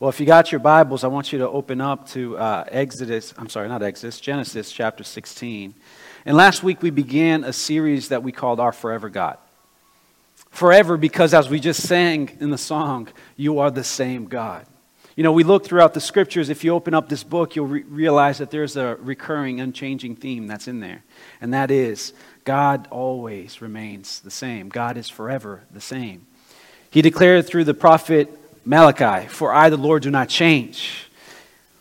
Well, if you got your Bibles, I want you to open up to uh, Exodus, I'm sorry, not Exodus, Genesis chapter 16. And last week we began a series that we called Our Forever God. Forever, because as we just sang in the song, you are the same God. You know, we look throughout the scriptures. If you open up this book, you'll re- realize that there's a recurring, unchanging theme that's in there. And that is God always remains the same, God is forever the same. He declared through the prophet Malachi, For I, the Lord, do not change.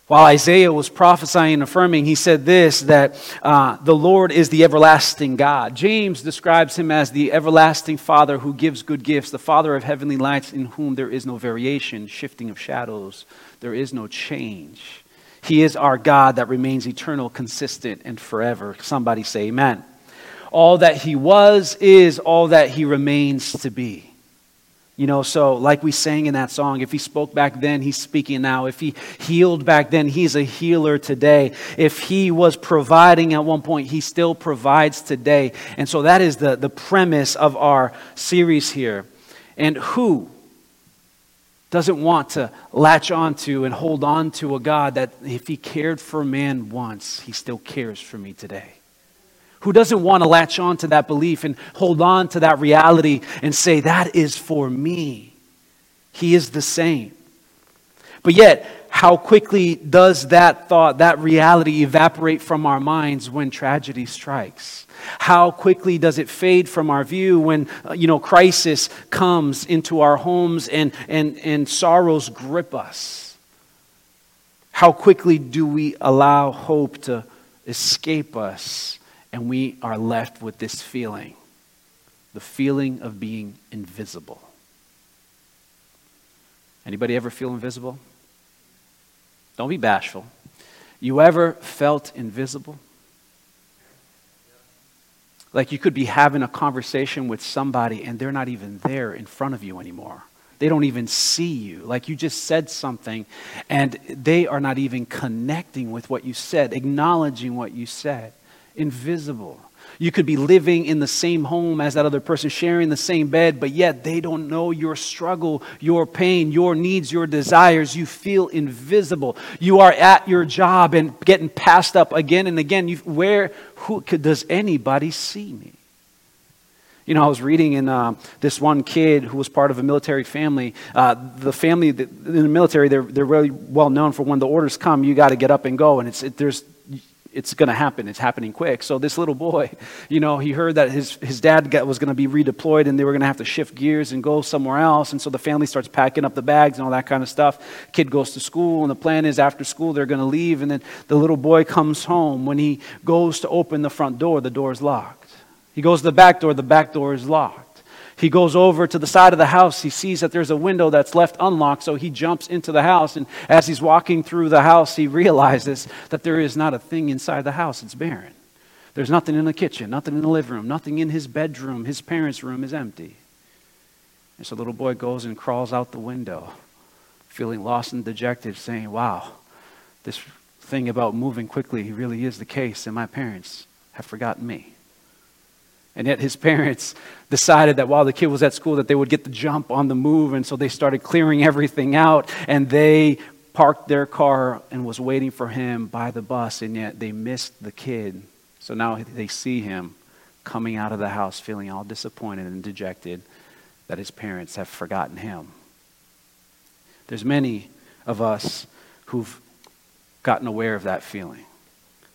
While Isaiah was prophesying and affirming, he said this that uh, the Lord is the everlasting God. James describes him as the everlasting Father who gives good gifts, the Father of heavenly lights, in whom there is no variation, shifting of shadows, there is no change. He is our God that remains eternal, consistent, and forever. Somebody say, Amen. All that he was is all that he remains to be. You know, so like we sang in that song, if he spoke back then, he's speaking now. If he healed back then, he's a healer today. If he was providing at one point, he still provides today. And so that is the, the premise of our series here. And who doesn't want to latch onto and hold on to a God that if he cared for man once, he still cares for me today? Who doesn't want to latch on to that belief and hold on to that reality and say, that is for me? He is the same. But yet, how quickly does that thought, that reality evaporate from our minds when tragedy strikes? How quickly does it fade from our view when, uh, you know, crisis comes into our homes and, and, and sorrows grip us? How quickly do we allow hope to escape us and we are left with this feeling the feeling of being invisible. Anybody ever feel invisible? Don't be bashful. You ever felt invisible? Like you could be having a conversation with somebody and they're not even there in front of you anymore. They don't even see you. Like you just said something and they are not even connecting with what you said, acknowledging what you said invisible. You could be living in the same home as that other person, sharing the same bed, but yet they don't know your struggle, your pain, your needs, your desires. You feel invisible. You are at your job and getting passed up again and again. You, where who, could, does anybody see me? You know, I was reading in uh, this one kid who was part of a military family. Uh, the family in the military, they're, they're really well known for when the orders come, you got to get up and go. And it's, it, there's it's going to happen. It's happening quick. So this little boy, you know, he heard that his, his dad got, was going to be redeployed and they were going to have to shift gears and go somewhere else. And so the family starts packing up the bags and all that kind of stuff. Kid goes to school and the plan is after school they're going to leave. And then the little boy comes home. When he goes to open the front door, the door is locked. He goes to the back door, the back door is locked. He goes over to the side of the house. He sees that there's a window that's left unlocked, so he jumps into the house. And as he's walking through the house, he realizes that there is not a thing inside the house, it's barren. There's nothing in the kitchen, nothing in the living room, nothing in his bedroom. His parents' room is empty. And so the little boy goes and crawls out the window, feeling lost and dejected, saying, Wow, this thing about moving quickly really is the case, and my parents have forgotten me. And yet his parents decided that while the kid was at school that they would get the jump on the move and so they started clearing everything out and they parked their car and was waiting for him by the bus and yet they missed the kid. So now they see him coming out of the house feeling all disappointed and dejected that his parents have forgotten him. There's many of us who've gotten aware of that feeling.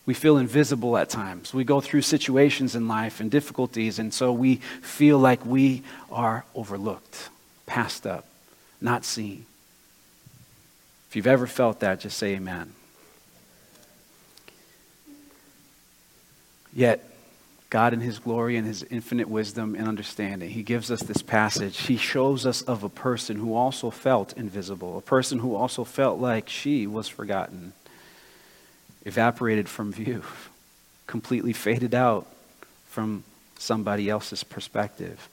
We feel invisible at times. We go through situations in life and difficulties, and so we feel like we are overlooked, passed up, not seen. If you've ever felt that, just say amen. Yet, God, in His glory and His infinite wisdom and understanding, He gives us this passage. He shows us of a person who also felt invisible, a person who also felt like she was forgotten evaporated from view, completely faded out from somebody else's perspective.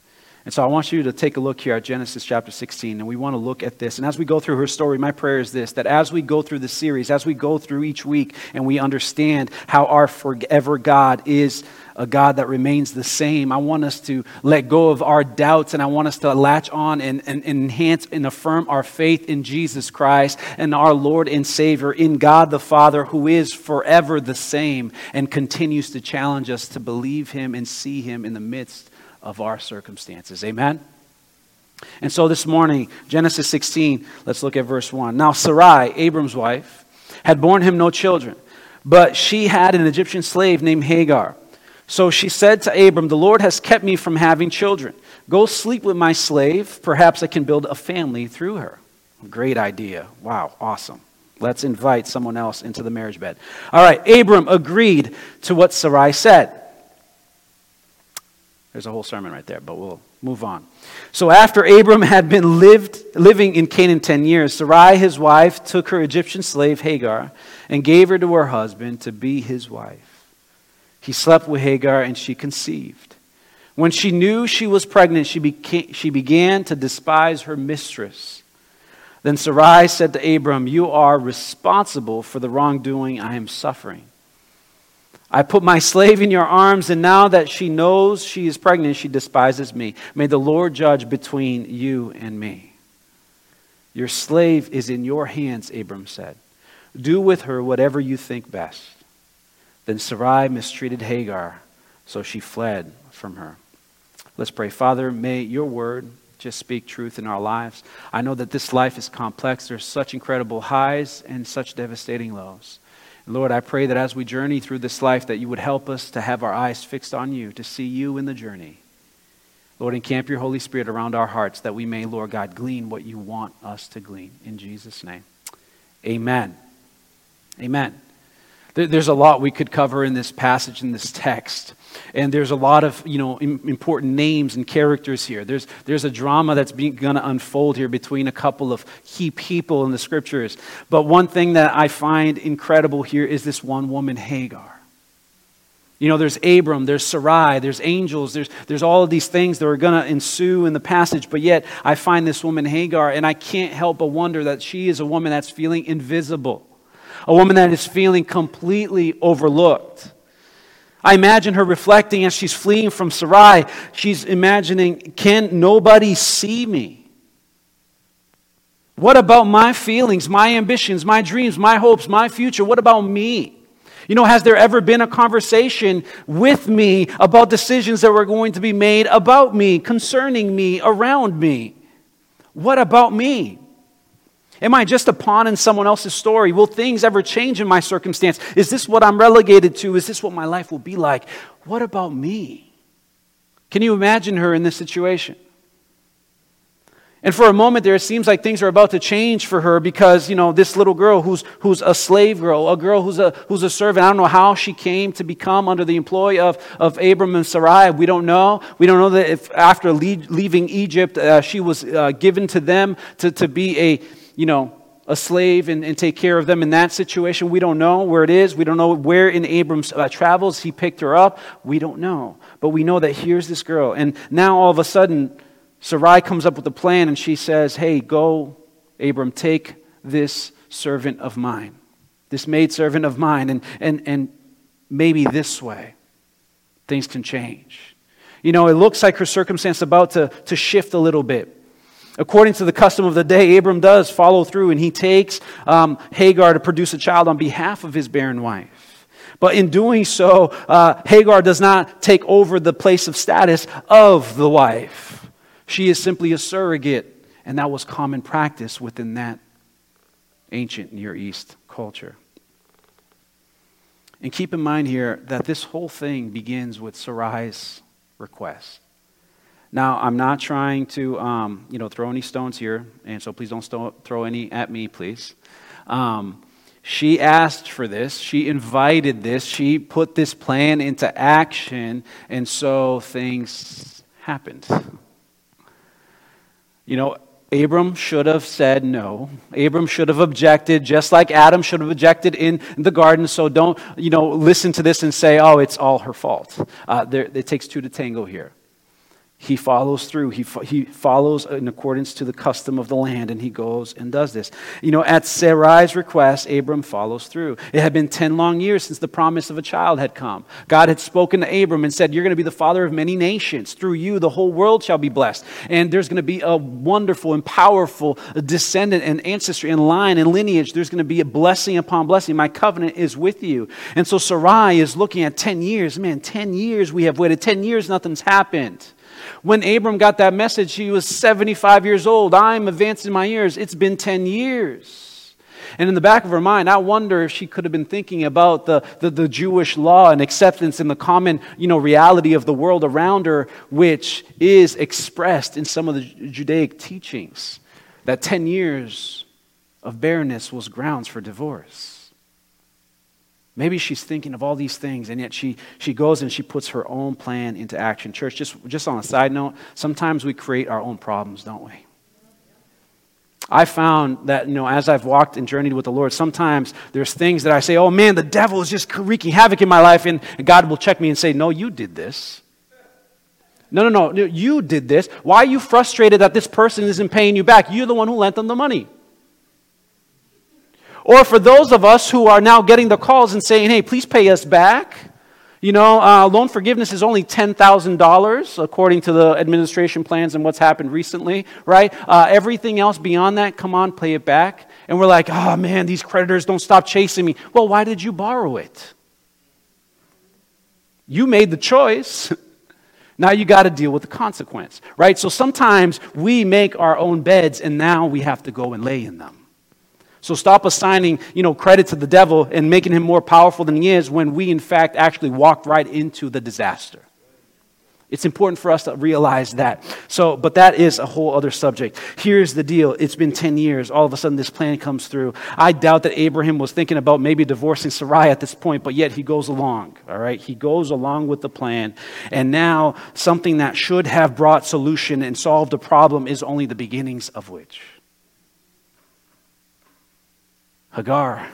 And so I want you to take a look here at Genesis chapter 16, and we want to look at this. And as we go through her story, my prayer is this that as we go through the series, as we go through each week, and we understand how our forever God is a God that remains the same, I want us to let go of our doubts, and I want us to latch on and, and, enhance and affirm our faith in Jesus Christ and our Lord and Savior, in God the Father, who is forever the same and continues to challenge us to believe Him and see Him in the midst of our circumstances. Amen? And so this morning, Genesis 16, let's look at verse 1. Now, Sarai, Abram's wife, had borne him no children, but she had an Egyptian slave named Hagar. So she said to Abram, The Lord has kept me from having children. Go sleep with my slave. Perhaps I can build a family through her. Great idea. Wow, awesome. Let's invite someone else into the marriage bed. All right, Abram agreed to what Sarai said. There's a whole sermon right there, but we'll move on. So after Abram had been lived, living in Canaan 10 years, Sarai, his wife, took her Egyptian slave Hagar and gave her to her husband to be his wife. He slept with Hagar and she conceived. When she knew she was pregnant, she, became, she began to despise her mistress. Then Sarai said to Abram, You are responsible for the wrongdoing I am suffering. I put my slave in your arms, and now that she knows she is pregnant, she despises me. May the Lord judge between you and me. Your slave is in your hands, Abram said. Do with her whatever you think best. Then Sarai mistreated Hagar, so she fled from her. Let's pray. Father, may your word just speak truth in our lives. I know that this life is complex. There's such incredible highs and such devastating lows. Lord, I pray that as we journey through this life, that you would help us to have our eyes fixed on you, to see you in the journey. Lord, encamp your Holy Spirit around our hearts that we may, Lord God, glean what you want us to glean. In Jesus' name. Amen. Amen. There's a lot we could cover in this passage, in this text. And there's a lot of, you know, important names and characters here. There's, there's a drama that's going to unfold here between a couple of key people in the scriptures. But one thing that I find incredible here is this one woman, Hagar. You know, there's Abram, there's Sarai, there's angels, there's, there's all of these things that are going to ensue in the passage, but yet I find this woman, Hagar, and I can't help but wonder that she is a woman that's feeling invisible, a woman that is feeling completely overlooked. I imagine her reflecting as she's fleeing from Sarai. She's imagining, can nobody see me? What about my feelings, my ambitions, my dreams, my hopes, my future? What about me? You know, has there ever been a conversation with me about decisions that were going to be made about me, concerning me, around me? What about me? Am I just a pawn in someone else's story? Will things ever change in my circumstance? Is this what I'm relegated to? Is this what my life will be like? What about me? Can you imagine her in this situation? And for a moment there, it seems like things are about to change for her because, you know, this little girl who's, who's a slave girl, a girl who's a, who's a servant, I don't know how she came to become under the employ of, of Abram and Sarai. We don't know. We don't know that if after leaving Egypt, uh, she was uh, given to them to, to be a, you know, a slave and, and, take care of them in that situation. We don't know where it is. We don't know where in Abram's uh, travels he picked her up. We don't know. But we know that here's this girl. And now all of a sudden, Sarai comes up with a plan and she says, Hey, go, Abram, take this servant of mine, this maidservant of mine, and, and, and maybe this way things can change. You know, it looks like her circumstance about to, to shift a little bit. According to the custom of the day, Abram does follow through and he takes um, Hagar to produce a child on behalf of his barren wife. But in doing so, uh, Hagar does not take over the place of status of the wife. She is simply a surrogate, and that was common practice within that ancient Near East culture. And keep in mind here that this whole thing begins with Sarai's request. Now, I'm not trying to, um, you know, throw any stones here, and so please don't throw any at me, please. Um, she asked for this. She invited this. She put this plan into action, and so things happened. You know, Abram should have said no. Abram should have objected, just like Adam should have objected in the garden. So don't, you know, listen to this and say, oh, it's all her fault. Uh, there, it takes two to tango here. He follows through. He, fo- he follows in accordance to the custom of the land, and he goes and does this. You know, at Sarai's request, Abram follows through. It had been 10 long years since the promise of a child had come. God had spoken to Abram and said, You're going to be the father of many nations. Through you, the whole world shall be blessed. And there's going to be a wonderful and powerful descendant and ancestry and line and lineage. There's going to be a blessing upon blessing. My covenant is with you. And so Sarai is looking at 10 years. Man, 10 years we have waited. 10 years, nothing's happened. When Abram got that message, he was 75 years old. I'm advanced in my years. It's been 10 years. And in the back of her mind, I wonder if she could have been thinking about the, the, the, Jewish law and acceptance and the common you know, reality of the world around her, which is expressed in some of the Judaic teachings. That 10 years of barrenness was grounds for divorce. Maybe she's thinking of all these things, and yet she, she goes and she puts her own plan into action. Church, just, just on a side note, sometimes we create our own problems, don't we? I found that, you know, as I've walked and journeyed with the Lord, sometimes there's things that I say, oh man, the devil is just wreaking havoc in my life, and God will check me and say, no, you did this. No, no, no, you did this. Why are you frustrated that this person isn't paying you back? You're the one who lent them the money. Or for those of us who are now getting the calls and saying, hey, please pay us back. You know, uh, loan forgiveness is only $10,000 according to the administration plans and what's happened recently, right? Uh, everything else beyond that, come on, pay it back. And we're like, oh man, these creditors don't stop chasing me. Well, why did you borrow it? You made the choice. Now you got to deal with the consequence, right? So sometimes we make our own beds and now we have to go and lay in them. So stop assigning, you know, credit to the devil and making him more powerful than he is when we in fact actually walked right into the disaster. It's important for us to realize that. So, but that is a whole other subject. Here's the deal. It's been 10 years. All of a sudden this plan comes through. I doubt that Abraham was thinking about maybe divorcing Sarai at this point, but yet he goes along. All right? He goes along with the plan. And now something that should have brought solution and solved a problem is only the beginnings of which. Hagar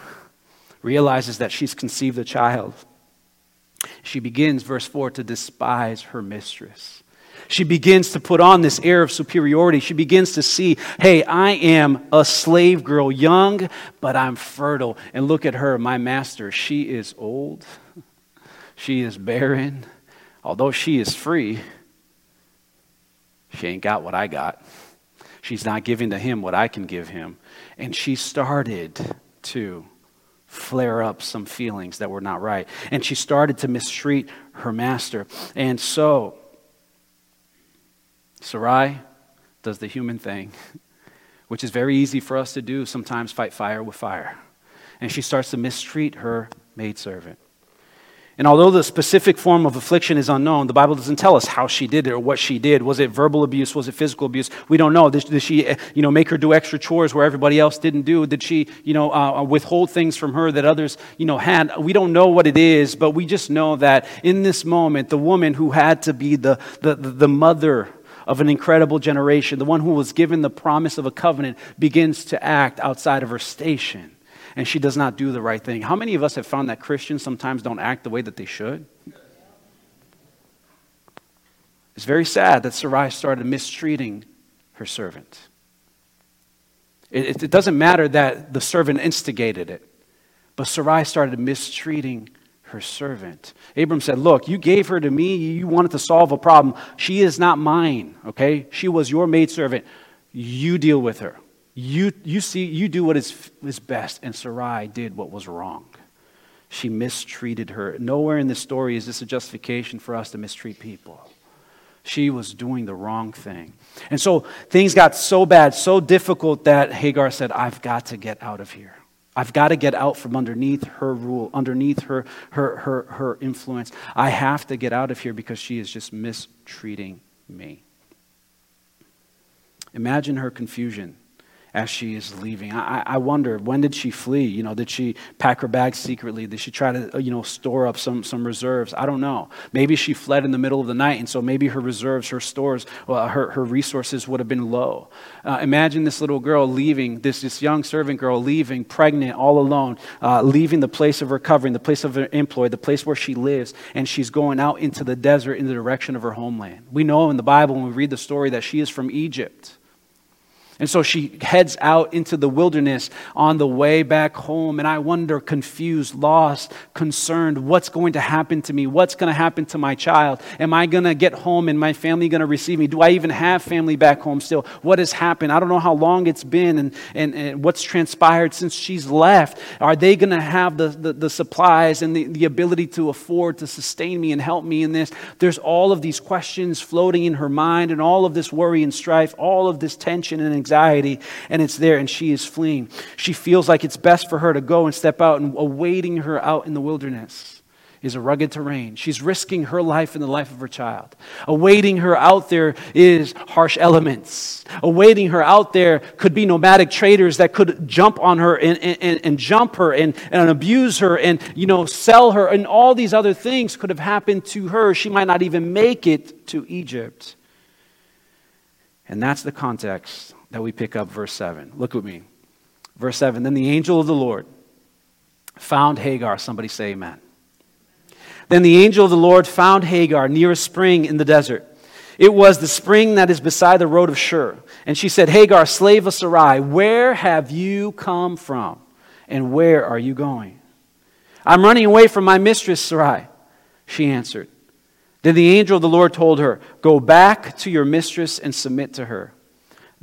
realizes that she's conceived a child. She begins, verse 4, to despise her mistress. She begins to put on this air of superiority. She begins to see, hey, I am a slave girl, young, but I'm fertile. And look at her, my master. She is old. She is barren. Although she is free, she ain't got what I got. She's not giving to him what I can give him. And she started to flare up some feelings that were not right. And she started to mistreat her master. And so, Sarai does the human thing, which is very easy for us to do, sometimes fight fire with fire. And she starts to mistreat her maidservant. And although the specific form of affliction is unknown, the Bible doesn't tell us how she did it or what she did. Was it verbal abuse? Was it physical abuse? We don't know. Did, did she, you know, make her do extra chores where everybody else didn't do? Did she, you know, uh, withhold things from her that others, you know, had? We don't know what it is, but we just know that in this moment, the woman who had to be the, the, the mother of an incredible generation, the one who was given the promise of a covenant, begins to act outside of her station and she does not do the right thing. How many of us have found that Christians sometimes don't act the way that they should? It's very sad that Sarai started mistreating her servant. It, it, doesn't matter that the servant instigated it, but Sarai started mistreating her servant. Abram said, Look, you gave her to me. You wanted to solve a problem. She is not mine, okay? She was your maidservant. You deal with her. You, you see, you do what is, is best. And Sarai did what was wrong. She mistreated her. Nowhere in this story is this a justification for us to mistreat people. She was doing the wrong thing. And so things got so bad, so difficult that Hagar said, I've got to get out of here. I've got to get out from underneath her rule, underneath her, her, her, her influence. I have to get out of here because she is just mistreating me. Imagine her confusion as she is leaving. I, I wonder, when did she flee? You know, did she pack her bags secretly? Did she try to, you know, store up some, some reserves? I don't know. Maybe she fled in the middle of the night, and so maybe her reserves, her stores, well, her, her resources would have been low. Uh, imagine this little girl leaving, this, this young servant girl leaving, pregnant, all alone, uh, leaving the place of her covering, the place of her employ, the place where she lives, and she's going out into the desert in the direction of her homeland. We know in the Bible when we read the story that she is from Egypt. And so she heads out into the wilderness on the way back home. And I wonder, confused, lost, concerned, what's going to happen to me? What's going to happen to my child? Am I going to get home and my family going to receive me? Do I even have family back home still? What has happened? I don't know how long it's been and, and, and what's transpired since she's left. Are they going to have the, the, the supplies and the, the ability to afford to sustain me and help me in this? There's all of these questions floating in her mind and all of this worry and strife, all of this tension and anxiety, and it's there, and she is fleeing. She feels like it's best for her to go and step out, and awaiting her out in the wilderness is a rugged terrain. She's risking her life and the life of her child. Awaiting her out there is harsh elements. Awaiting her out there could be nomadic traders that could jump on her and, and, and jump her and, and abuse her and, you know, sell her. And all these other things could have happened to her. She might not even make it to Egypt. And that's the context that we pick up verse 7. Look with me. Verse 7 Then the angel of the Lord found Hagar. Somebody say amen. Then the angel of the Lord found Hagar near a spring in the desert. It was the spring that is beside the road of Shur. And she said, Hagar, slave of Sarai, where have you come from? And where are you going? I'm running away from my mistress, Sarai. She answered. Then the angel of the Lord told her, Go back to your mistress and submit to her.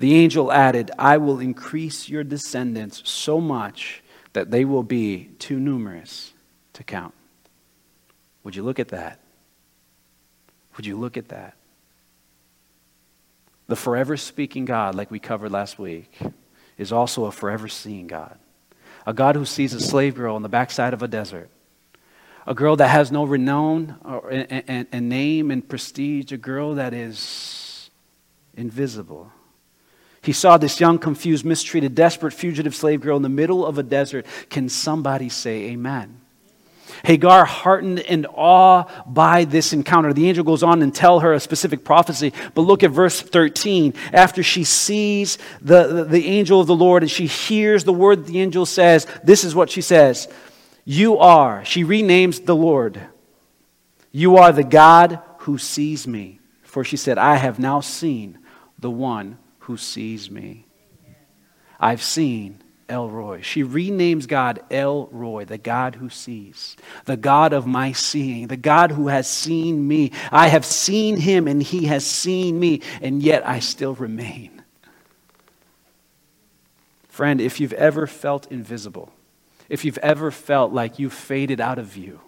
The angel added, I will increase your descendants so much that they will be too numerous to count. Would you look at that? Would you look at that? The forever speaking God, like we covered last week, is also a forever seeing God. A God who sees a slave girl on the backside of a desert, a girl that has no renown or, and name and prestige, a girl that is invisible he saw this young, confused, mistreated, desperate fugitive slave girl in the middle of a desert. Can somebody say amen? Hagar, heartened and awe by this encounter. The angel goes on and tell her a specific prophecy. But look at verse 13. After she sees the, the, the angel of the Lord and she hears the word the angel says, this is what she says. You are, she renames the Lord. You are the God who sees me. For she said, I have now seen the one who sees me. I've seen El Roi. She renames God El Roi, the God who sees, the God of my seeing, the God who has seen me. I have seen him and he has seen me, and yet I still remain. Friend, if you've ever felt invisible, if you've ever felt like you've faded out of view,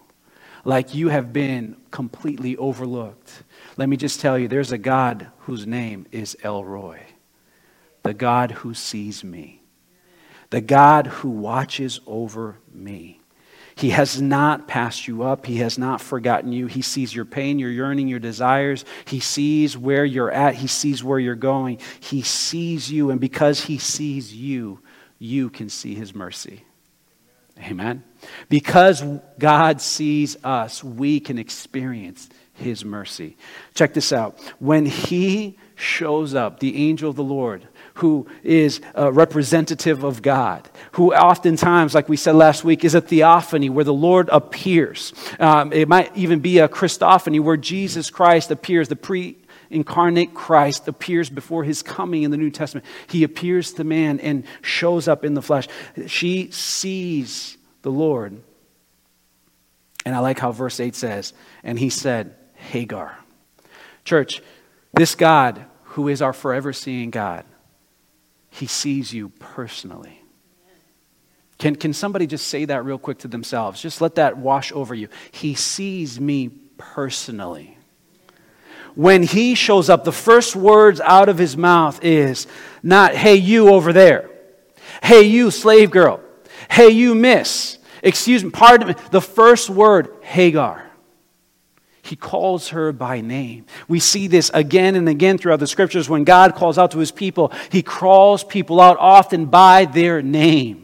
like you have been completely overlooked, let me just tell you there's a God whose name is El Roi the God who sees me, the God who watches over me. He has not passed you up. He has not forgotten you. He sees your pain, your yearning, your desires. He sees where you're at. He sees where you're going. He sees you. And because He sees you, you can see His mercy. Amen. Because God sees us, we can experience His mercy. Check this out. When He shows up, the angel of the Lord, who is a representative of God, who oftentimes, like we said last week, is a theophany where the Lord appears. Um, it might even be a Christophany where Jesus Christ appears, the pre incarnate Christ appears before his coming in the New Testament. He appears to man and shows up in the flesh. She sees the Lord. And I like how verse 8 says, and he said, Hagar. Church, this God, who is our forever seeing God, he sees you personally. Can, can somebody just say that real quick to themselves? Just let that wash over you. He sees me personally. When he shows up, the first words out of his mouth is not, hey, you over there. Hey, you slave girl. Hey, you miss. Excuse me, pardon me. The first word, Hagar. He calls her by name. We see this again and again throughout the scriptures. When God calls out to his people, he calls people out often by their name.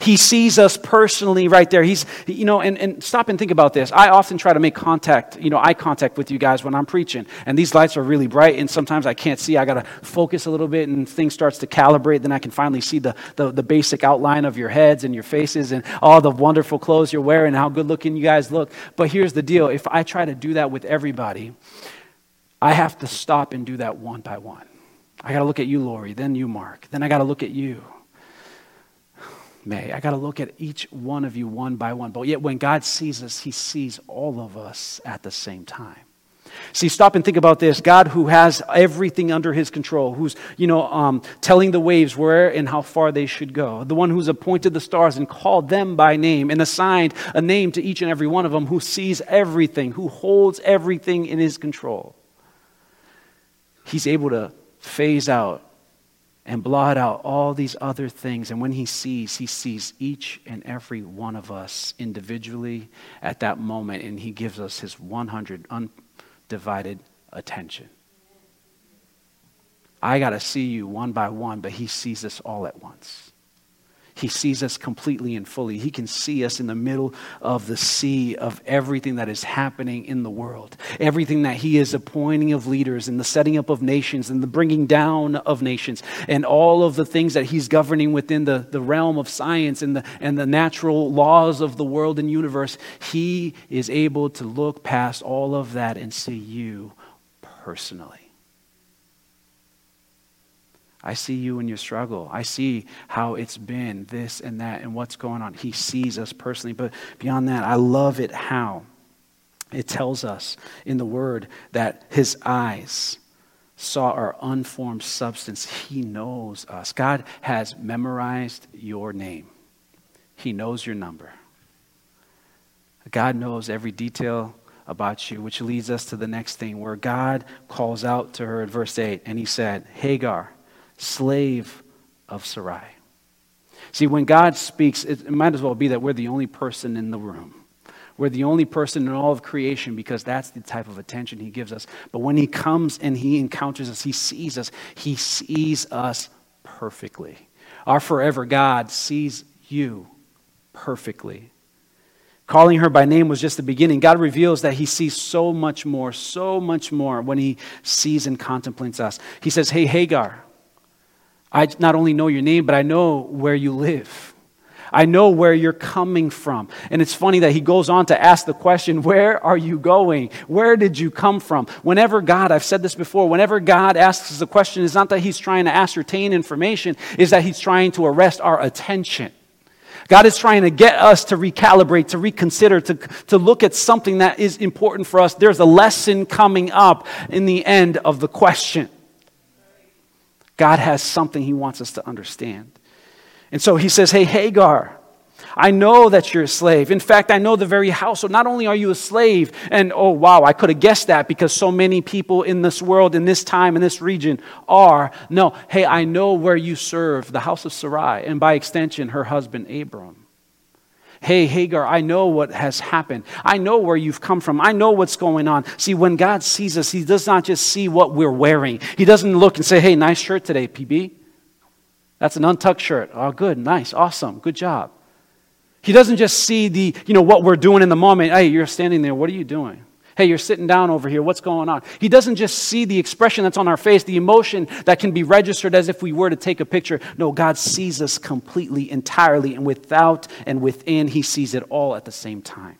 He sees us personally right there. He's, you know, and, and stop and think about this. I often try to make contact, you know, eye contact with you guys when I'm preaching. And these lights are really bright, and sometimes I can't see. I got to focus a little bit, and things starts to calibrate. Then I can finally see the, the, the basic outline of your heads and your faces and all the wonderful clothes you're wearing and how good looking you guys look. But here's the deal if I try to do that with everybody, I have to stop and do that one by one. I got to look at you, Lori, then you, Mark. Then I got to look at you. May. I got to look at each one of you one by one. But yet, when God sees us, He sees all of us at the same time. See, stop and think about this. God, who has everything under his control, who's, you know, um, telling the waves where and how far they should go, the one who's appointed the stars and called them by name and assigned a name to each and every one of them, who sees everything, who holds everything in his control. He's able to phase out and blot out all these other things. And when he sees, he sees each and every one of us individually at that moment, and he gives us his 100 undivided attention. I got to see you one by one, but he sees us all at once. He sees us completely and fully. He can see us in the middle of the sea of everything that is happening in the world, everything that He is appointing of leaders and the setting up of nations and the bringing down of nations, and all of the things that He's governing within the, the realm of science and the, and the natural laws of the world and universe. He is able to look past all of that and see you personally. I see you in your struggle. I see how it's been, this and that, and what's going on. He sees us personally. But beyond that, I love it how it tells us in the Word that His eyes saw our unformed substance. He knows us. God has memorized your name, He knows your number. God knows every detail about you, which leads us to the next thing where God calls out to her in verse 8, and He said, Hagar slave of Sarai. See, when God speaks, it, might as well be that we're the only person in the room. We're the only person in all of creation because that's the type of attention He gives us. But when He comes and He encounters us, He sees us, He sees us perfectly. Our forever God sees you perfectly. Calling her by name was just the beginning. God reveals that He sees so much more, so much more when He sees and contemplates us. He says, Hey, Hagar, I not only know your name, but I know where you live. I know where you're coming from. And it's funny that he goes on to ask the question, Where are you going? Where did you come from? Whenever God, I've said this before, whenever God asks a question, it's not that he's trying to ascertain information, is that he's trying to arrest our attention. God is trying to get us to recalibrate, to reconsider, to, to look at something that is important for us. There's a lesson coming up in the end of the question. God has something he wants us to understand. And so he says, Hey, Hagar, I know that you're a slave. In fact, I know the very house. So not only are you a slave, and oh, wow, I could have guessed that because so many people in this world, in this time, in this region are. No, hey, I know where you serve, the house of Sarai, and by extension, her husband, Abram. Hey, Hagar, I know what has happened. I know where you've come from. I know what's going on. See, when God sees us, He does not just see what we're wearing. He doesn't look and say, hey, nice shirt today, PB. That's an untucked shirt. Oh, good, nice, awesome, good job. He doesn't just see the, you know, what we're doing in the moment. Hey, you're standing there. What are you doing? Hey, you're sitting down over here. What's going on? He doesn't just see the expression that's on our face, the emotion that can be registered as if we were to take a picture. No, God sees us completely, entirely, and without and within, He sees it all at the same time.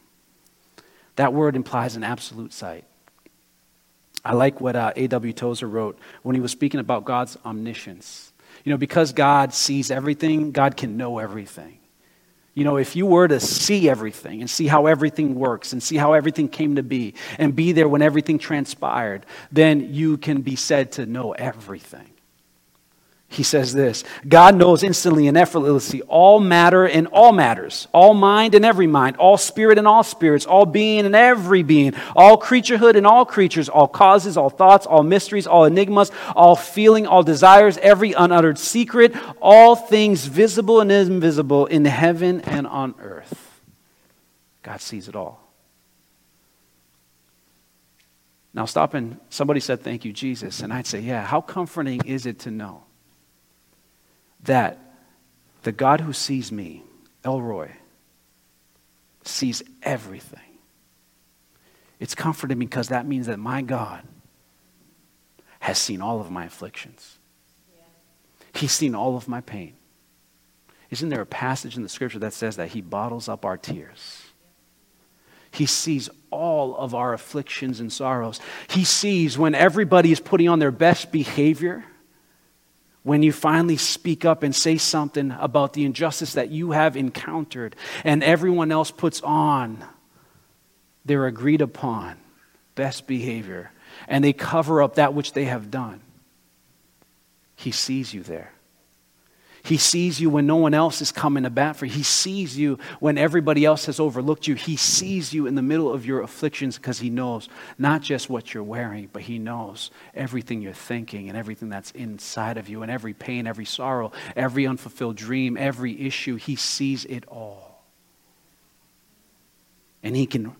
That word implies an absolute sight. I like what uh, A.W. Tozer wrote when he was speaking about God's omniscience. You know, because God sees everything, God can know everything. You know, if you were to see everything and see how everything works and see how everything came to be and be there when everything transpired, then you can be said to know everything. He says this God knows instantly and effortlessly all matter and all matters, all mind and every mind, all spirit and all spirits, all being and every being, all creaturehood and all creatures, all causes, all thoughts, all mysteries, all enigmas, all feeling, all desires, every unuttered secret, all things visible and invisible in heaven and on earth. God sees it all. Now, stop and somebody said, Thank you, Jesus. And I'd say, Yeah, how comforting is it to know that the God who sees me, El Roi, sees everything? It's comforting because that means that my God has seen all of my afflictions. He's seen all of my pain. Isn't there a passage in the scripture that says that He bottles up our tears? He sees all of our afflictions and sorrows. He sees when everybody is putting on their best behavior, when you finally speak up and say something about the injustice that you have encountered, and everyone else puts on their agreed upon best behavior, and they cover up that which they have done. He sees you there. He sees you when no one else is coming to bat for you. He sees you when everybody else has overlooked you. He sees you in the middle of your afflictions because He knows not just what you're wearing, but He knows everything you're thinking and everything that's inside of you and every pain, every sorrow, every unfulfilled dream, every issue. He sees it all. And He can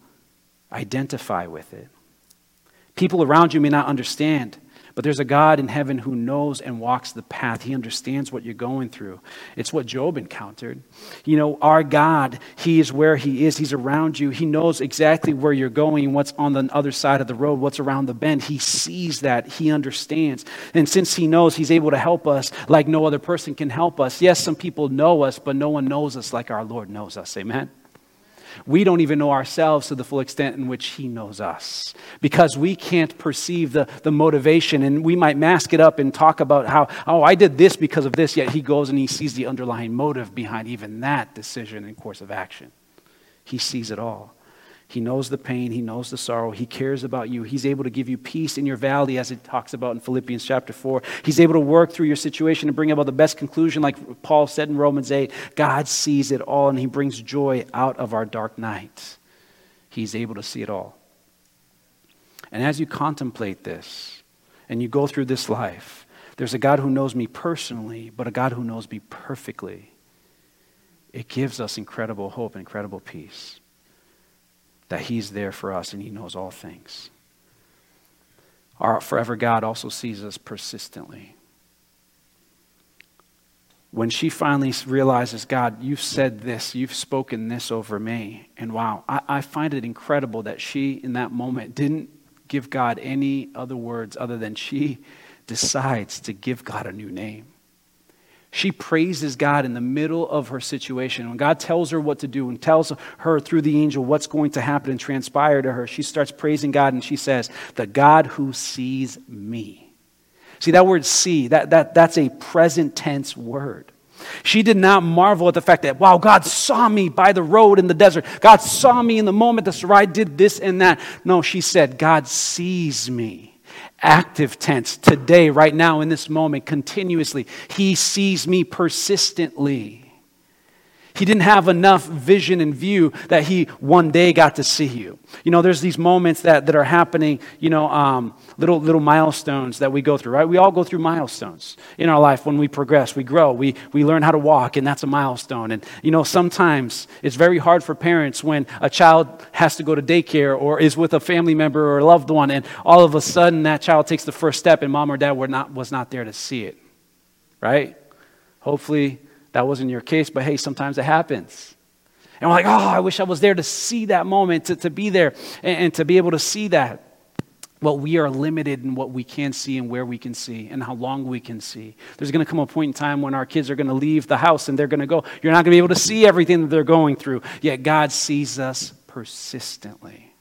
identify with it. People around you may not understand. But there's a God in heaven who knows and walks the path. He understands what you're going through. It's what Job encountered. You know, our God, He is where He is. He's around you. He knows exactly where you're going, what's on the other side of the road, what's around the bend. He sees that. He understands. And since He knows, He's able to help us like no other person can help us. Yes, some people know us, but no one knows us like our Lord knows us. Amen. We don't even know ourselves to the full extent in which He knows us because we can't perceive the, the motivation and we might mask it up and talk about how, oh, I did this because of this, yet He goes and He sees the underlying motive behind even that decision and course of action. He sees it all. He knows the pain, He knows the sorrow, He cares about you. He's able to give you peace in your valley, as it talks about in Philippians chapter 4. He's able to work through your situation and bring about the best conclusion, like Paul said in Romans 8. God sees it all, and He brings joy out of our dark night. He's able to see it all. And as you contemplate this and you go through this life, there's a God who knows me personally, but a God who knows me perfectly. It gives us incredible hope and incredible peace that He's there for us and He knows all things. Our forever God also sees us persistently. When she finally realizes, God, you've said this, you've spoken this over me, and wow, I, I find it incredible that she, in that moment, didn't give God any other words other than she decides to give God a new name. She praises God in the middle of her situation. When God tells her what to do and tells her through the angel what's going to happen and transpire to her, she starts praising God and she says, The God who sees me. See, that word see, that, that, that's a present tense word. She did not marvel at the fact that, wow, God saw me by the road in the desert. God saw me in the moment that Sarai did this and that. No, she said, God sees me active tense today, right now, in this moment, continuously. He sees me persistently. He didn't have enough vision and view that he one day got to see you. You know, there's these moments that, that are happening, you know, um, little, little milestones that we go through, right? We all go through milestones in our life when we progress, we grow, we, we learn how to walk, and that's a milestone. And, you know, sometimes it's very hard for parents when a child has to go to daycare or is with a family member or a loved one, and all of a sudden that child takes the first step and mom or dad were not, was not there to see it, right? Hopefully, that wasn't your case, but hey, sometimes it happens. And we're like, oh, I wish I was there to see that moment, to, to be there and, and to be able to see that. Well, we are limited in what we can see and where we can see and how long we can see. There's going to come a point in time when our kids are going to leave the house and they're going to go. You're not going to be able to see everything that they're going through. Yet God sees us persistently.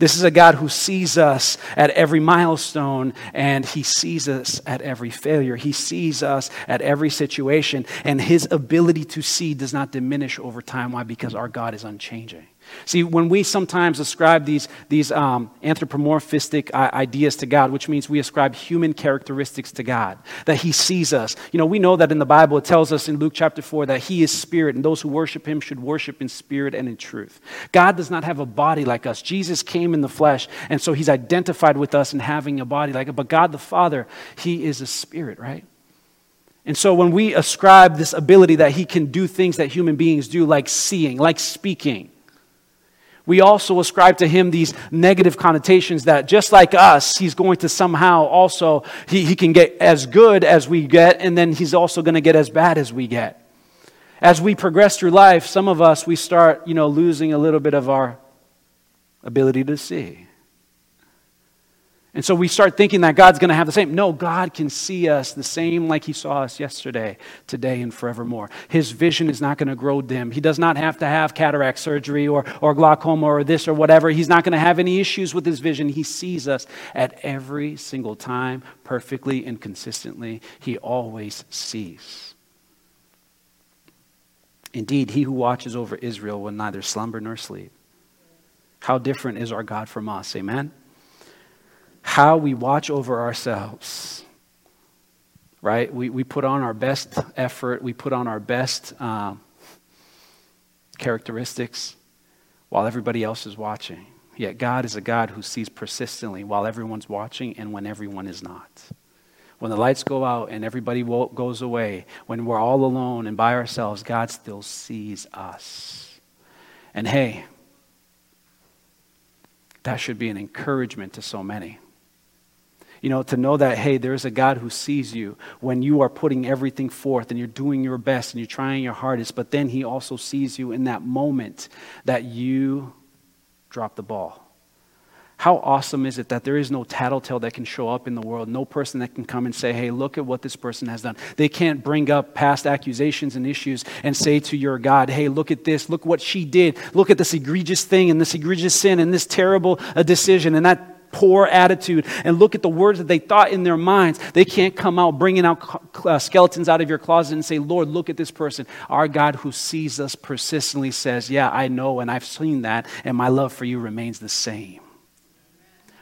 This is a God who sees us at every milestone and he sees us at every failure. He sees us at every situation, and his ability to see does not diminish over time. Why? Because our God is unchanging. See, when we sometimes ascribe these, these um, anthropomorphistic uh, ideas to God, which means we ascribe human characteristics to God, that He sees us. You know, we know that in the Bible it tells us in Luke chapter 4 that He is spirit, and those who worship Him should worship in spirit and in truth. God does not have a body like us. Jesus came in the flesh, and so He's identified with us in having a body like it. But God the Father, He is a spirit, right? And so when we ascribe this ability that He can do things that human beings do, like seeing, like speaking, we also ascribe to him these negative connotations that just like us, he's going to somehow also, he, he can get as good as we get, and then he's also going to get as bad as we get. As we progress through life, some of us, we start, you know, losing a little bit of our ability to see. And so we start thinking that God's going to have the same. No, God can see us the same like He saw us yesterday, today, and forevermore. His vision is not going to grow dim. He does not have to have cataract surgery or, or glaucoma or this or whatever. He's not going to have any issues with His vision. He sees us at every single time, perfectly and consistently. He always sees. Indeed, He who watches over Israel will neither slumber nor sleep. How different is our God from us? Amen? How we watch over ourselves. Right? We, we put on our best effort, we put on our best uh, characteristics while everybody else is watching. Yet God is a God who sees persistently while everyone's watching and when everyone is not. When the lights go out and everybody goes away, when we're all alone and by ourselves, God still sees us. And hey, that should be an encouragement to so many. You know, to know that, hey, there's a God who sees you when you are putting everything forth and you're doing your best and you're trying your hardest, but then He also sees you in that moment that you drop the ball. How awesome is it that there is no tattletale that can show up in the world, no person that can come and say, hey, look at what this person has done. They can't bring up past accusations and issues and say to your God, hey, look at this, look what she did, look at this egregious thing and this egregious sin and this terrible uh, decision and that poor attitude and look at the words that they thought in their minds. They can't come out bringing out uh, skeletons out of your closet and say, Lord, look at this person. Our God who sees us persistently says, Yeah, I know, and I've seen that, and my love for you remains the same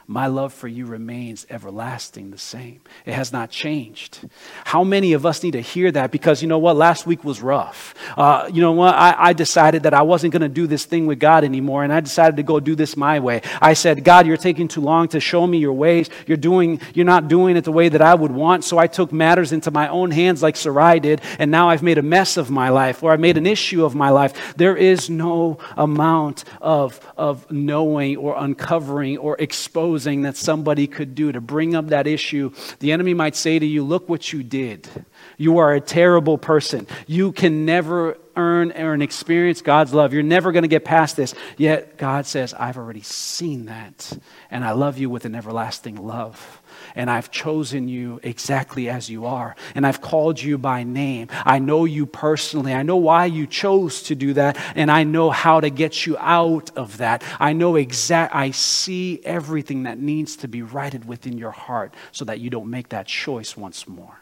my love for you remains everlasting the same. It has not changed. How many of us need to hear that? Because you know what? Last week was rough. Uh, you know what? I, I decided that I wasn't going to do this thing with God anymore, and I decided to go do this my way. I said, God, you're taking too long to show me your ways. You're doing, you're not doing it the way that I would want. So I took matters into my own hands like Sarai did, and now I've made a mess of my life, or I've made an issue of my life. There is no amount of, of knowing or uncovering or exposing that somebody could do to bring up that issue, the enemy might say to you, Look what you did. You are a terrible person. You can never earn or experience God's love. You're never going to get past this. Yet God says, I've already seen that, and I love you with an everlasting love and I've chosen you exactly as you are, and I've called you by name. I know you personally. I know why you chose to do that, and I know how to get you out of that. I know exact I see everything that needs to be righted within your heart so that you don't make that choice once more.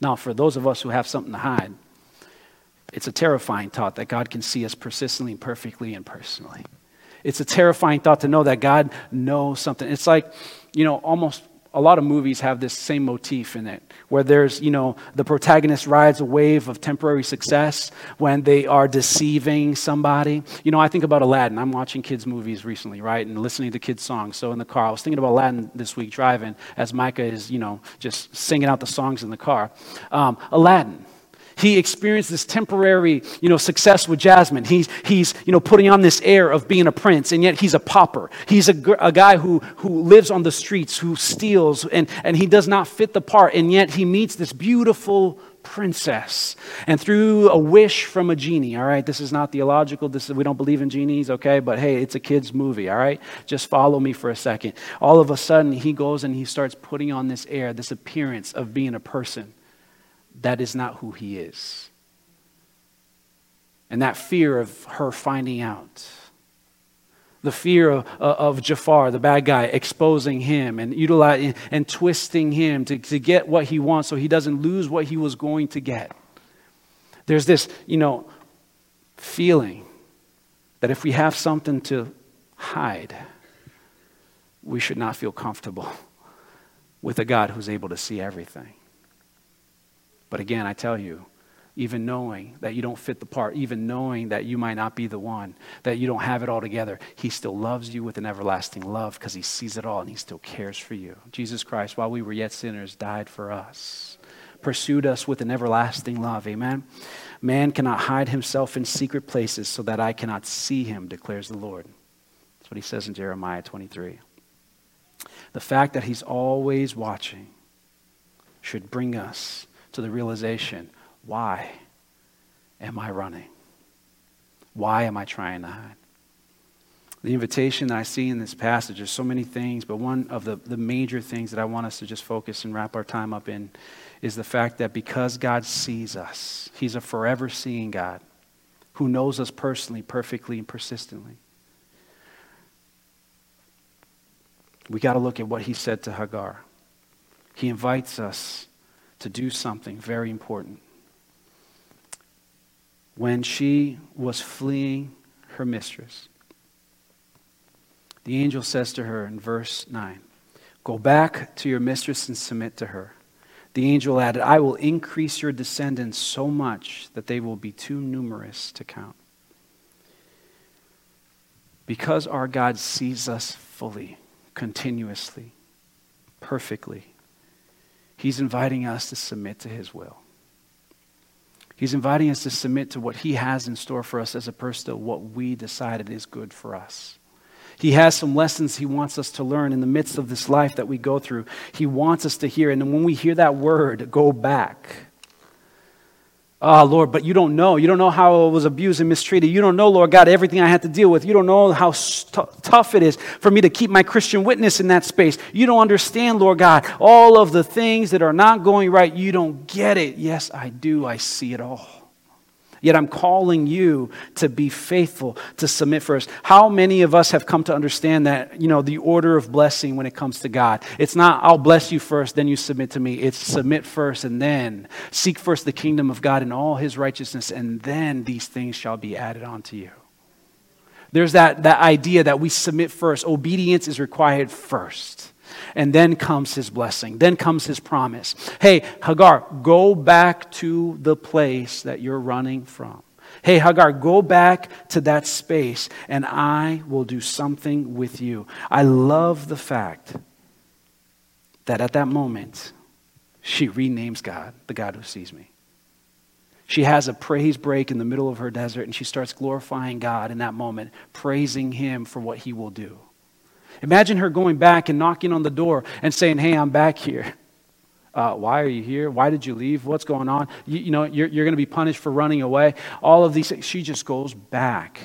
Now, for those of us who have something to hide, it's a terrifying thought that God can see us persistently, perfectly, and personally. It's a terrifying thought to know that God knows something. It's like, you know, almost a lot of movies have this same motif in it, where there's, you know, the protagonist rides a wave of temporary success when they are deceiving somebody. You know, I think about Aladdin. I'm watching kids' movies recently, right, and listening to kids' songs. So in the car, I was thinking about Aladdin this week driving as Micah is, you know, just singing out the songs in the car. Um, Aladdin he experienced this temporary, you know, success with Jasmine. He's, he's, you know, putting on this air of being a prince, and yet he's a pauper. He's a, a guy who, who lives on the streets, who steals, and, and he does not fit the part, and yet he meets this beautiful princess. And through a wish from a genie, all right, this is not theological, this is, we don't believe in genies, okay, but hey, it's a kid's movie, all right? Just follow me for a second. All of a sudden, he goes and he starts putting on this air, this appearance of being a person that is not who he is. And that fear of her finding out, the fear of, of Jafar, the bad guy, exposing him and utilizing and twisting him to, to get what he wants so he doesn't lose what he was going to get. There's this, you know, feeling that if we have something to hide, we should not feel comfortable with a God who's able to see everything. But again, I tell you, even knowing that you don't fit the part, even knowing that you might not be the one, that you don't have it all together, He still loves you with an everlasting love because He sees it all and He still cares for you. Jesus Christ, while we were yet sinners, died for us pursued us with an everlasting love. Amen. Man cannot hide himself in secret places so that I cannot see him, declares the Lord. That's what he says in Jeremiah 23. The fact that he's always watching should bring us to the realization why am I running? Why am I trying to hide? The invitation that I see in this passage, there's so many things, but one of the, the major things that I want us to just focus and wrap our time up in is the fact that because God sees us, He's a forever seeing God who knows us personally, perfectly, and persistently. We got to look at what He said to Hagar. He invites us to do something very important. When she was fleeing her mistress, the angel says to her in verse 9, Go back to your mistress and submit to her. The angel added, I will increase your descendants so much that they will be too numerous to count. Because our God sees us fully, continuously, perfectly, He's inviting us to submit to His will. He's inviting us to submit to what He has in store for us as opposed to what we decided is good for us. He has some lessons He wants us to learn in the midst of this life that we go through. He wants us to hear. And when we hear that word, go back. Oh, Lord, but you don't know. You don't know how I was abused and mistreated. You don't know, Lord God, everything I had to deal with. You don't know how st- tough it is for me to keep my Christian witness in that space. You don't understand, Lord God, all of the things that are not going right. You don't get it. Yes, I do. I see it all. Yet I'm calling you to be faithful, to submit first. How many of us have come to understand that, you know, the order of blessing when it comes to God? It's not, I'll bless you first, then you submit to me. It's submit first and then seek first the kingdom of God and all his righteousness, and then these things shall be added onto you. There's that, that idea that we submit first. Obedience is required first. And then comes his blessing. Then comes his promise. Hey, Hagar, go back to the place that you're running from. Hey, Hagar, go back to that space and I will do something with you. I love the fact that at that moment, she renames God, the God who sees me. She has a praise break in the middle of her desert and she starts glorifying God in that moment, praising Him for what He will do. Imagine her going back and knocking on the door and saying, Hey, I'm back here. Uh, why are you here? Why did you leave? What's going on? You, you know, you're, you're going to be punished for running away. All of these things. She just goes back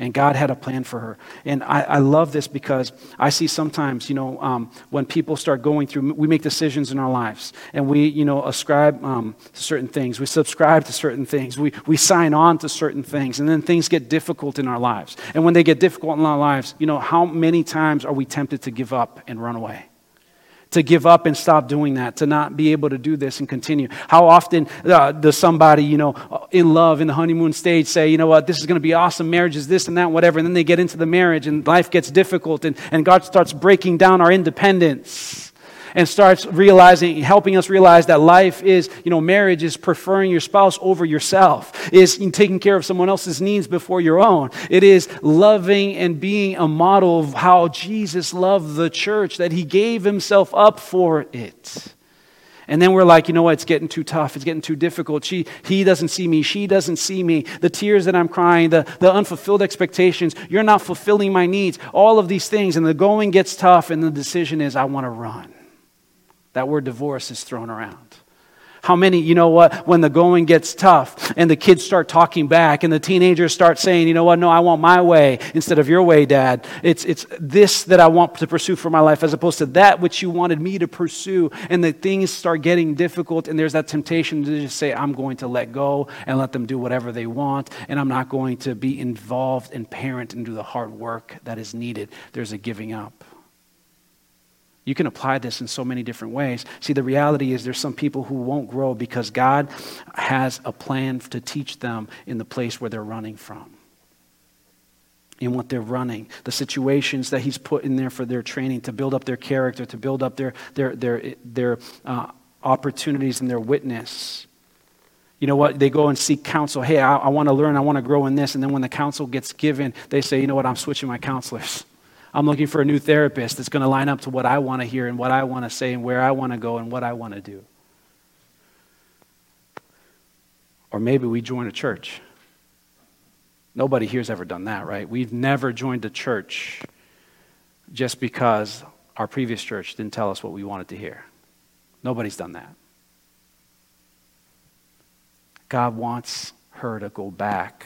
and God had a plan for her. And I, I love this because I see sometimes, you know, um, when people start going through, we make decisions in our lives and we, you know, ascribe um, to certain things. We subscribe to certain things. We, we sign on to certain things. And then things get difficult in our lives. And when they get difficult in our lives, you know, how many times are we tempted to give up and run away? To give up and stop doing that, to not be able to do this and continue? How often uh, does somebody, you know, in love in the honeymoon stage say, you know what, this is going to be awesome, marriage is this and that, whatever, and then they get into the marriage and life gets difficult and, and God starts breaking down our independence? And starts realizing, helping us realize that life is, you know, marriage is preferring your spouse over yourself, is taking care of someone else's needs before your own. It is loving and being a model of how Jesus loved the church, that he gave himself up for it. And then we're like, you know what? It's getting too tough. It's getting too difficult. She, he doesn't see me. She doesn't see me. The tears that I'm crying, the, the unfulfilled expectations. You're not fulfilling my needs. All of these things. And the going gets tough. And the decision is, I want to run. That word divorce is thrown around. How many, you know what, when the going gets tough and the kids start talking back and the teenagers start saying, you know what, no, I want my way instead of your way, Dad. It's, it's this that I want to pursue for my life as opposed to that which you wanted me to pursue. And the things start getting difficult and there's that temptation to just say, I'm going to let go and let them do whatever they want and I'm not going to be involved and parent and do the hard work that is needed. There's a giving up. You can apply this in so many different ways. See, the reality is there's some people who won't grow because God has a plan to teach them in the place where they're running from. In what they're running, the situations that He's put in there for their training to build up their character, to build up their, their, their, their uh, opportunities and their witness. You know what? They go and seek counsel. Hey, I, I want to learn, I want to grow in this. And then when the counsel gets given, they say, you know what? I'm switching my counselors. I'm looking for a new therapist that's going to line up to what I want to hear and what I want to say and where I want to go and what I want to do. Or maybe we join a church. Nobody here's ever done that, right? We've never joined a church just because our previous church didn't tell us what we wanted to hear. Nobody's done that. God wants her to go back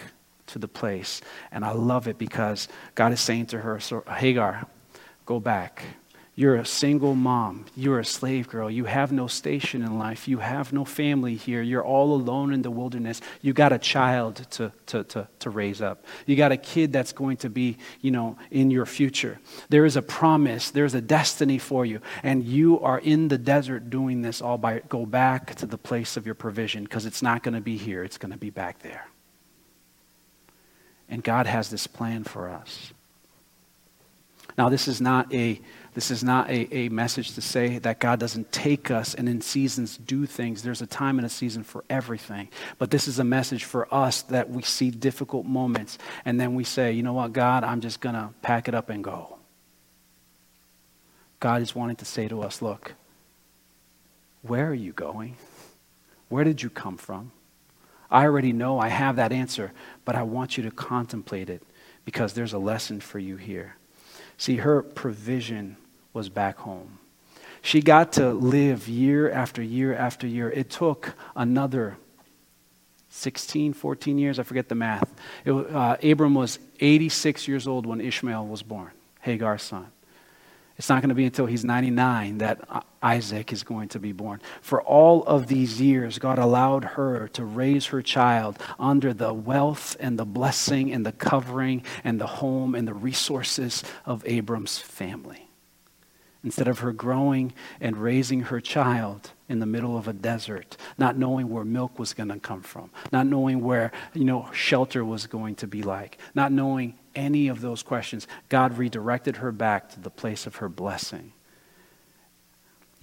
to the place. And I love it because God is saying to her, so, Hagar, go back. You're a single mom. You're a slave girl. You have no station in life. You have no family here. You're all alone in the wilderness. You got a child to, to, to, to raise up. You got a kid that's going to be, you know, in your future. There is a promise. There's a destiny for you. And you are in the desert doing this all by go back to the place of your provision because it's not going to be here. It's going to be back there. And God has this plan for us. Now, this is not a this is not a, a message to say that God doesn't take us and in seasons do things. There's a time and a season for everything. But this is a message for us that we see difficult moments and then we say, you know what, God, I'm just going to pack it up and go. God is wanting to say to us, look, where are you going? Where did you come from? I already know I have that answer, but I want you to contemplate it because there's a lesson for you here. See, her provision was back home. She got to live year after year after year. It took another 16, 14 years, I forget the math. It, uh, Abram was 86 years old when Ishmael was born, Hagar's son. It's not going to be until he's 99 that Isaac is going to be born. For all of these years, God allowed her to raise her child under the wealth and the blessing and the covering and the home and the resources of Abram's family instead of her growing and raising her child in the middle of a desert, not knowing where milk was going to come from, not knowing where, you know, shelter was going to be like, not knowing any of those questions. God redirected her back to the place of her blessing.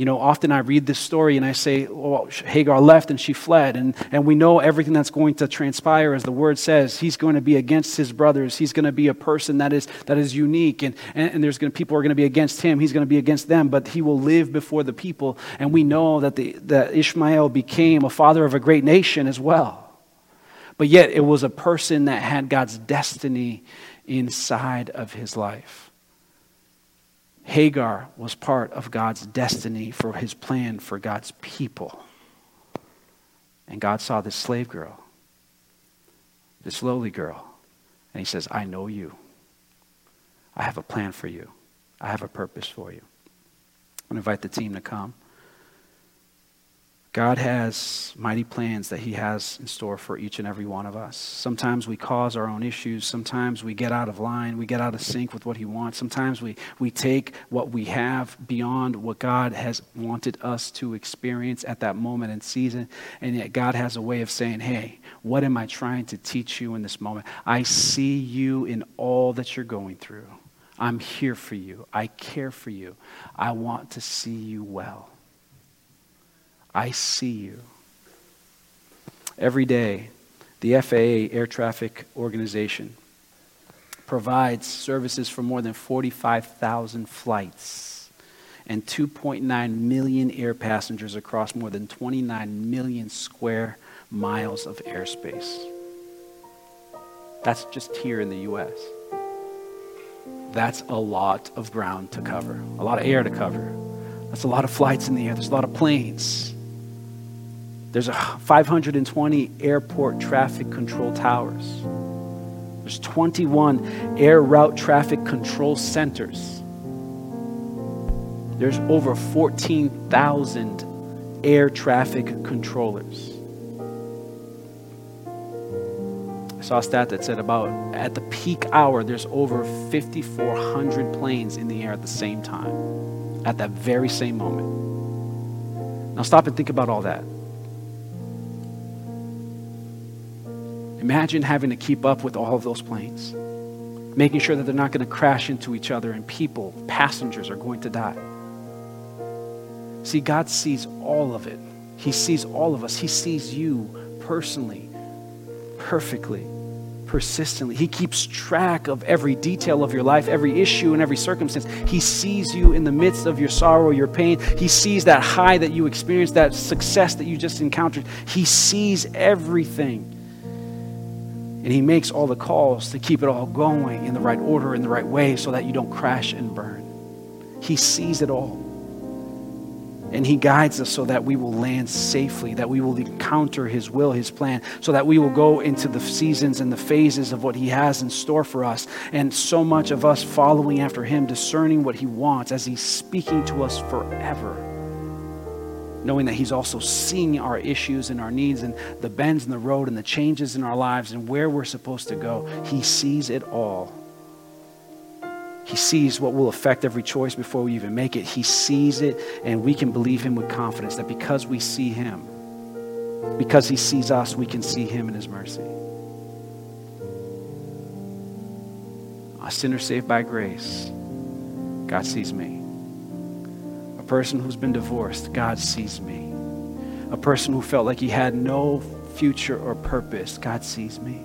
You know, often I read this story and I say, well, Hagar left and she fled. And, and we know everything that's going to transpire, as the word says. He's going to be against his brothers. He's going to be a person that is, that is unique. And, and, and there's going to, people are going to be against him. He's going to be against them. But he will live before the people. And we know that, the, that Ishmael became a father of a great nation as well. But yet, it was a person that had God's destiny inside of his life. Hagar was part of God's destiny for his plan for God's people. And God saw this slave girl, this lowly girl, and he says, I know you. I have a plan for you. I have a purpose for you. I'm going to invite the team to come. God has mighty plans that He has in store for each and every one of us. Sometimes we cause our own issues. Sometimes we get out of line. We get out of sync with what He wants. Sometimes we, we take what we have beyond what God has wanted us to experience at that moment and season. And yet, God has a way of saying, Hey, what am I trying to teach you in this moment? I see you in all that you're going through. I'm here for you. I care for you. I want to see you well. I see you. Every day, the FAA Air Traffic Organization provides services for more than 45,000 flights and 2.9 million air passengers across more than 29 million square miles of airspace. That's just here in the U.S. That's a lot of ground to cover, a lot of air to cover. That's a lot of flights in the air, there's a lot of planes. There's a 520 airport traffic control towers. There's 21 air route traffic control centers. There's over 14,000 air traffic controllers. I saw a stat that said about at the peak hour, there's over 5,400 planes in the air at the same time, at that very same moment. Now stop and think about all that. Imagine having to keep up with all of those planes, making sure that they're not going to crash into each other and people, passengers, are going to die. See, God sees all of it. He sees all of us. He sees you personally, perfectly, persistently. He keeps track of every detail of your life, every issue and every circumstance. He sees you in the midst of your sorrow, your pain. He sees that high that you experienced, that success that you just encountered. He sees everything. And He makes all the calls to keep it all going in the right order, in the right way, so that you don't crash and burn. He sees it all. And He guides us so that we will land safely, that we will encounter His will, His plan, so that we will go into the seasons and the phases of what He has in store for us. And so much of us following after Him, discerning what He wants as He's speaking to us forever. Knowing that He's also seeing our issues and our needs and the bends in the road and the changes in our lives and where we're supposed to go. He sees it all. He sees what will affect every choice before we even make it. He sees it, and we can believe Him with confidence that because we see Him, because He sees us, we can see Him in His mercy. A sinner saved by grace, God sees me. Person who's been divorced, God sees me. A person who felt like he had no future or purpose, God sees me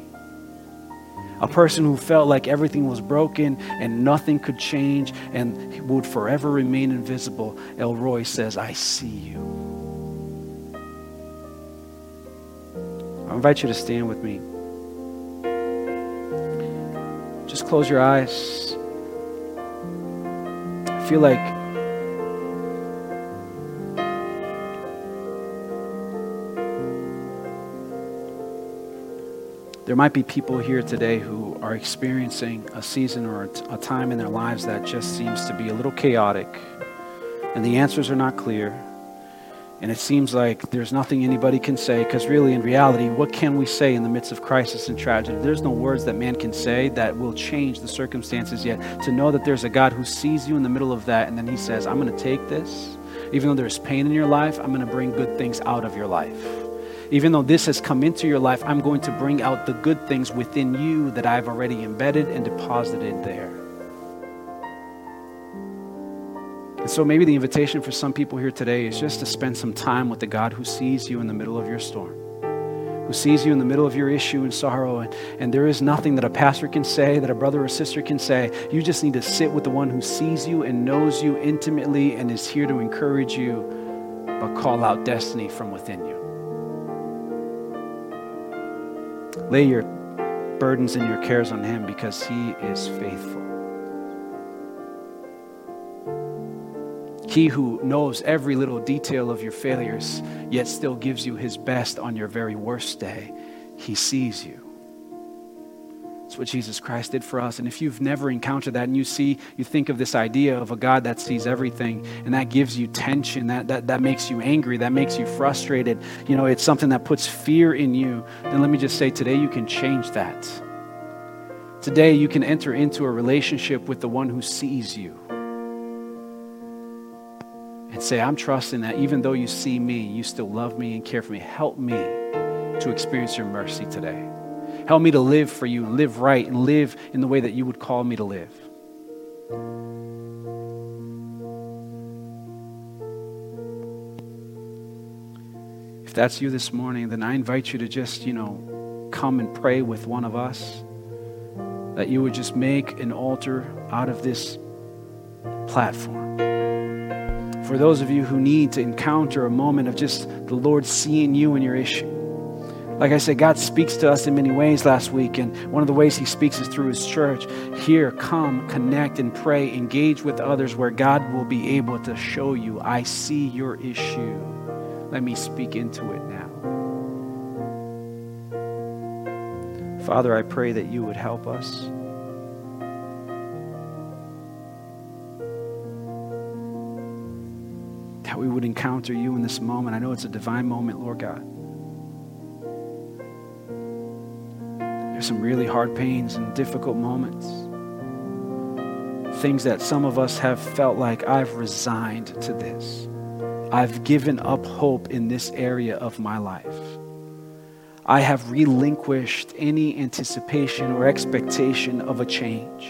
a person who felt like everything was broken and nothing could change and would forever remain invisible, El Roi says, I see you. I invite you to stand with me. Just close your eyes. I feel like There might be people here today who are experiencing a season or a time in their lives that just seems to be a little chaotic, and the answers are not clear. And it seems like there's nothing anybody can say, because really, in reality, what can we say in the midst of crisis and tragedy? There's no words that man can say that will change the circumstances yet. To know that there's a God who sees you in the middle of that, and then he says, I'm going to take this. Even though there's pain in your life, I'm going to bring good things out of your life. Even though this has come into your life, I'm going to bring out the good things within you that I've already embedded and deposited there. And so maybe the invitation for some people here today is just to spend some time with the God who sees you in the middle of your storm, who sees you in the middle of your issue and sorrow. And, and there is nothing that a pastor can say, that a brother or sister can say. You just need to sit with the one who sees you and knows you intimately and is here to encourage you, but call out destiny from within you. Lay your burdens and your cares on Him because He is faithful. He who knows every little detail of your failures, yet still gives you His best on your very worst day, He sees you. That's what Jesus Christ did for us. And if you've never encountered that and you see, you think of this idea of a God that sees everything and that gives you tension, that, that, that makes you angry, that makes you frustrated, you know, it's something that puts fear in you, then let me just say today you can change that. Today you can enter into a relationship with the one who sees you and say, I'm trusting that even though you see me, you still love me and care for me. Help me to experience your mercy today. Help me to live for you, live right, and live in the way that you would call me to live. If that's you this morning, then I invite you to just, you know, come and pray with one of us. That you would just make an altar out of this platform. For those of you who need to encounter a moment of just the Lord seeing you and your issue like I said, God speaks to us in many ways last week, and one of the ways He speaks is through His church. Here, come, connect, and pray. Engage with others where God will be able to show you, I see your issue. Let me speak into it now. Father, I pray that you would help us. That we would encounter you in this moment. I know it's a divine moment, Lord God. Some really hard pains and difficult moments. Things that some of us have felt like I've resigned to this. I've given up hope in this area of my life. I have relinquished any anticipation or expectation of a change.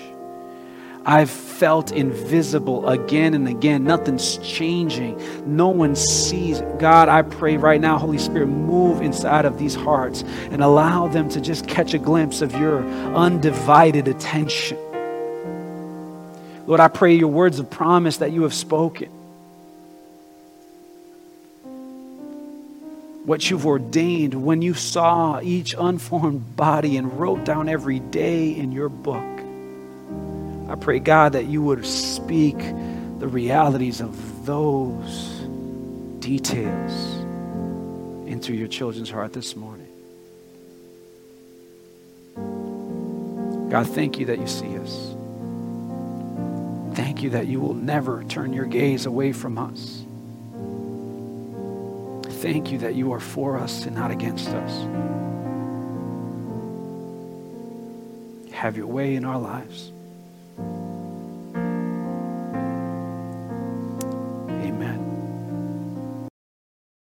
I've felt invisible again and again. Nothing's changing. No one sees. God, I pray right now, Holy Spirit, move inside of these hearts and allow them to just catch a glimpse of your undivided attention. Lord, I pray your words of promise that you have spoken. What you've ordained when you saw each unformed body and wrote down every day in your book. I pray, God, that you would speak the realities of those details into your children's heart this morning. God, thank you that you see us. Thank you that you will never turn your gaze away from us. Thank you that you are for us and not against us. Have your way in our lives. Thank you.